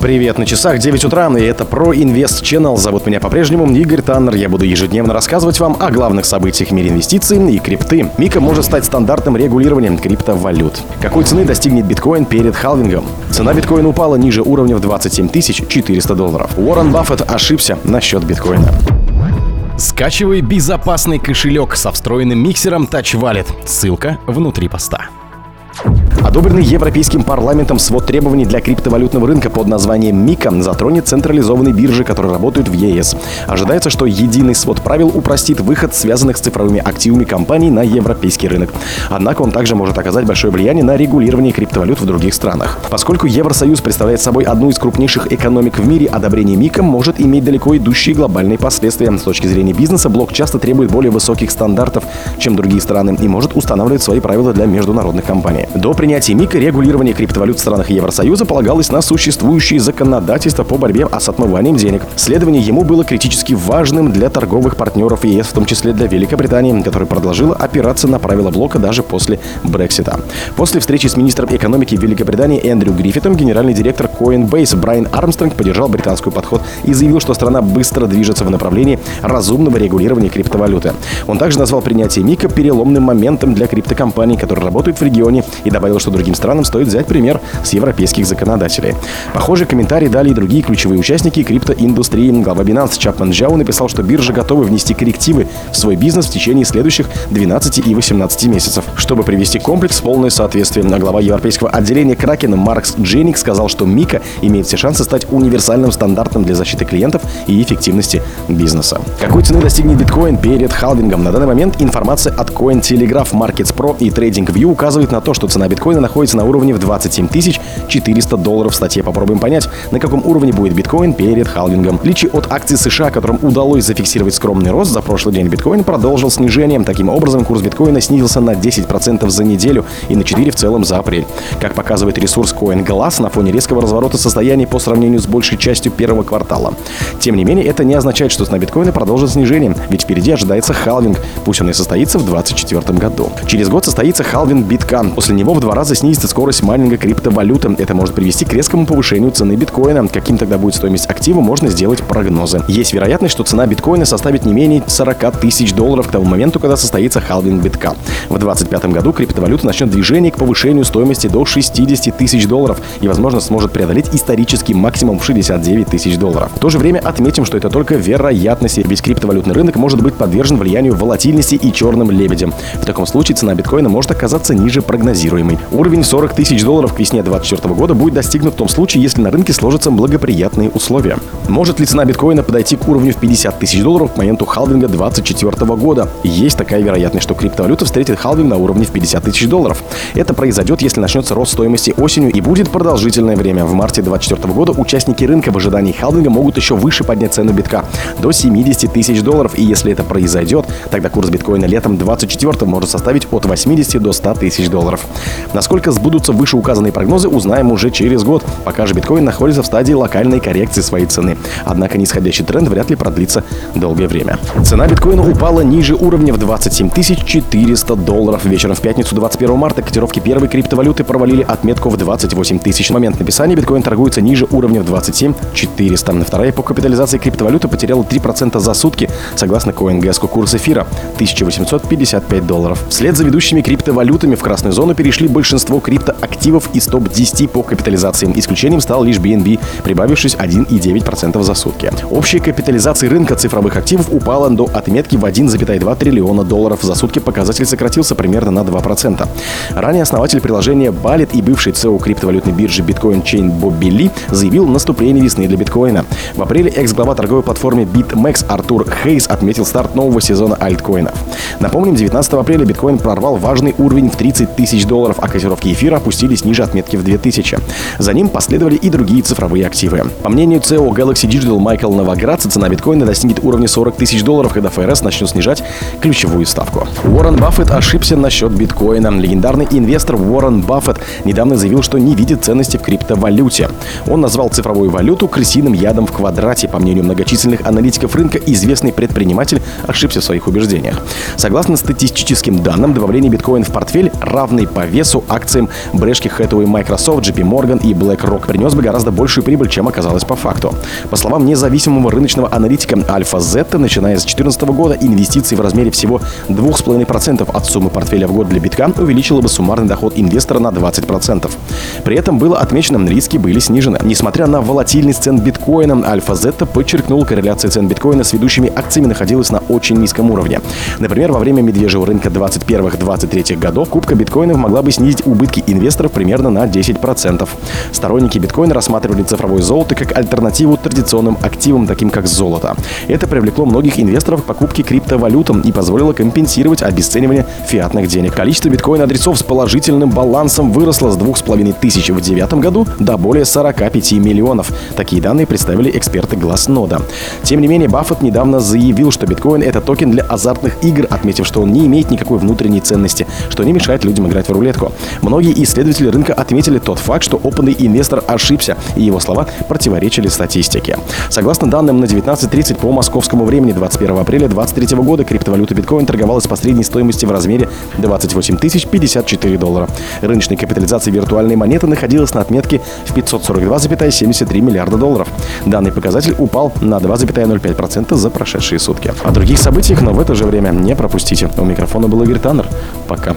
Привет, на часах 9 утра, и это про Инвест Channel. Зовут меня по-прежнему Игорь Таннер. Я буду ежедневно рассказывать вам о главных событиях в мире инвестиций и крипты. Мика может стать стандартным регулированием криптовалют. Какой цены достигнет биткоин перед халвингом? Цена биткоина упала ниже уровня в 27 400 долларов. Уоррен Баффет ошибся насчет биткоина. Скачивай безопасный кошелек со встроенным миксером Touch Wallet. Ссылка внутри поста. Одобренный Европейским парламентом свод требований для криптовалютного рынка под названием МИКа затронет централизованные биржи, которые работают в ЕС. Ожидается, что единый свод правил упростит выход связанных с цифровыми активами компаний на европейский рынок. Однако он также может оказать большое влияние на регулирование криптовалют в других странах. Поскольку Евросоюз представляет собой одну из крупнейших экономик в мире, одобрение МИКа может иметь далеко идущие глобальные последствия. С точки зрения бизнеса, блок часто требует более высоких стандартов, чем другие страны, и может устанавливать свои правила для международных компаний. До принятия МИКа регулирование криптовалют в странах Евросоюза полагалось на существующие законодательства по борьбе с отмыванием денег. Следование ему было критически важным для торговых партнеров ЕС, в том числе для Великобритании, которая продолжила опираться на правила блока даже после Брексита. После встречи с министром экономики Великобритании Эндрю Гриффитом генеральный директор Coinbase Брайан Армстронг поддержал британский подход и заявил, что страна быстро движется в направлении разумного регулирования криптовалюты. Он также назвал принятие МИКа переломным моментом для криптокомпаний, которые работают в регионе, и добавил, что другим странам стоит взять пример с европейских законодателей. Похожий комментарий дали и другие ключевые участники криптоиндустрии. Глава Binance Чапман Джао написал, что биржи готовы внести коррективы в свой бизнес в течение следующих 12 и 18 месяцев, чтобы привести комплекс в полное соответствие. А глава европейского отделения Кракена Маркс Дженник сказал, что Мика имеет все шансы стать универсальным стандартом для защиты клиентов и эффективности бизнеса. Какой цены достигнет биткоин перед халвингом? На данный момент информация от Cointelegraph Markets Pro и TradingView указывает на то, что цена биткоина находится находится на уровне в 27 400 долларов в статье. Попробуем понять, на каком уровне будет биткоин перед халвингом. В от акций США, которым удалось зафиксировать скромный рост, за прошлый день биткоин продолжил снижение. Таким образом, курс биткоина снизился на 10% за неделю и на 4% в целом за апрель. Как показывает ресурс CoinGlass, на фоне резкого разворота состояний по сравнению с большей частью первого квартала. Тем не менее, это не означает, что цена биткоина продолжит снижение, ведь впереди ожидается халвинг, пусть он и состоится в 2024 году. Через год состоится халвинг биткан. После него в два раза снизится снизится скорость майнинга криптовалюты. Это может привести к резкому повышению цены биткоина. Каким тогда будет стоимость актива, можно сделать прогнозы. Есть вероятность, что цена биткоина составит не менее 40 тысяч долларов к тому моменту, когда состоится халвинг битка. В 2025 году криптовалюта начнет движение к повышению стоимости до 60 тысяч долларов и, возможно, сможет преодолеть исторический максимум в 69 тысяч долларов. В то же время отметим, что это только вероятности, ведь криптовалютный рынок может быть подвержен влиянию волатильности и черным лебедям. В таком случае цена биткоина может оказаться ниже прогнозируемой. Уровень 40 тысяч долларов к весне 2024 года будет достигнут в том случае, если на рынке сложатся благоприятные условия. Может ли цена биткоина подойти к уровню в 50 тысяч долларов к моменту халвинга 2024 года? Есть такая вероятность, что криптовалюта встретит халвинг на уровне в 50 тысяч долларов. Это произойдет, если начнется рост стоимости осенью и будет продолжительное время. В марте 2024 года участники рынка в ожидании халвинга могут еще выше поднять цену битка до 70 тысяч долларов. И если это произойдет, тогда курс биткоина летом 2024 может составить от 80 до 100 тысяч долларов. Насколько сбудутся вышеуказанные прогнозы, узнаем уже через год, пока же биткоин находится в стадии локальной коррекции своей цены. Однако нисходящий тренд вряд ли продлится долгое время. Цена биткоина упала ниже уровня в 27 400 долларов. Вечером в пятницу 21 марта котировки первой криптовалюты провалили отметку в 28 тысяч. В момент написания биткоин торгуется ниже уровня в 27 400. Вторая по капитализации криптовалюты потеряла 3% за сутки, согласно CoinGecko. Курс эфира 1855 долларов. Вслед за ведущими криптовалютами в красную зону перешли большинство криптоактивов из топ-10 по капитализации. Исключением стал лишь BNB, прибавившись 1,9% за сутки. Общая капитализация рынка цифровых активов упала до отметки в 1,2 триллиона долларов. За сутки показатель сократился примерно на 2%. Ранее основатель приложения Балет и бывший ЦО криптовалютной биржи Bitcoin Chain Бобби Ли заявил наступление весны для биткоина. В апреле экс-глава торговой платформы BitMEX Артур Хейс отметил старт нового сезона альткоинов. Напомним, 19 апреля биткоин прорвал важный уровень в 30 тысяч долларов, а котировки эфира опустились ниже отметки в 2000. За ним последовали и другие цифровые активы. По мнению CEO Galaxy Digital Майкл Новоградца, цена биткоина достигнет уровня 40 тысяч долларов, когда ФРС начнет снижать ключевую ставку. Уоррен Баффет ошибся насчет биткоина. Легендарный инвестор Уоррен Баффет недавно заявил, что не видит ценности в криптовалюте. Он назвал цифровую валюту крысиным ядом в квадрате. По мнению многочисленных аналитиков рынка, известный предприниматель ошибся в своих убеждениях. Согласно статистическим данным, добавление биткоин в портфель равный по весу акциям Брэшки, Hathaway, Microsoft, JP Morgan и BlackRock принес бы гораздо большую прибыль, чем оказалось по факту. По словам независимого рыночного аналитика Альфа Zeta, начиная с 2014 года инвестиции в размере всего 2,5% от суммы портфеля в год для битка увеличило бы суммарный доход инвестора на 20%. При этом было отмечено, риски были снижены. Несмотря на волатильность цен биткоина, Альфа Zeta подчеркнул, корреляция цен биткоина с ведущими акциями находилась на очень низком уровне. Например, во время медвежьего рынка 21-23 годов кубка биткоинов могла бы снизить убытки инвесторов примерно на 10%. Сторонники биткоина рассматривали цифровое золото как альтернативу традиционным активам, таким как золото. Это привлекло многих инвесторов к покупке криптовалютам и позволило компенсировать обесценивание фиатных денег. Количество биткоин-адресов с положительным балансом выросло с 2,5 тысяч в 2009 году до более 45 миллионов. Такие данные представили эксперты Glassnode. Тем не менее, Баффет недавно заявил, что биткоин — это токен для азартных игр, отметив, что он не имеет никакой внутренней ценности, что не мешает людям играть в рулетку. Многие исследователи рынка отметили тот факт, что опытный инвестор ошибся, и его слова противоречили статистике. Согласно данным на 19.30 по московскому времени 21 апреля 2023 года криптовалюта биткоин торговалась по средней стоимости в размере 28 054 доллара. Рыночная капитализация виртуальной монеты находилась на отметке в 542,73 миллиарда долларов. Данный показатель упал на 2,05% за прошедшие сутки. О других событиях, но в это же время не пропустите. У микрофона был Игорь Таннер. Пока.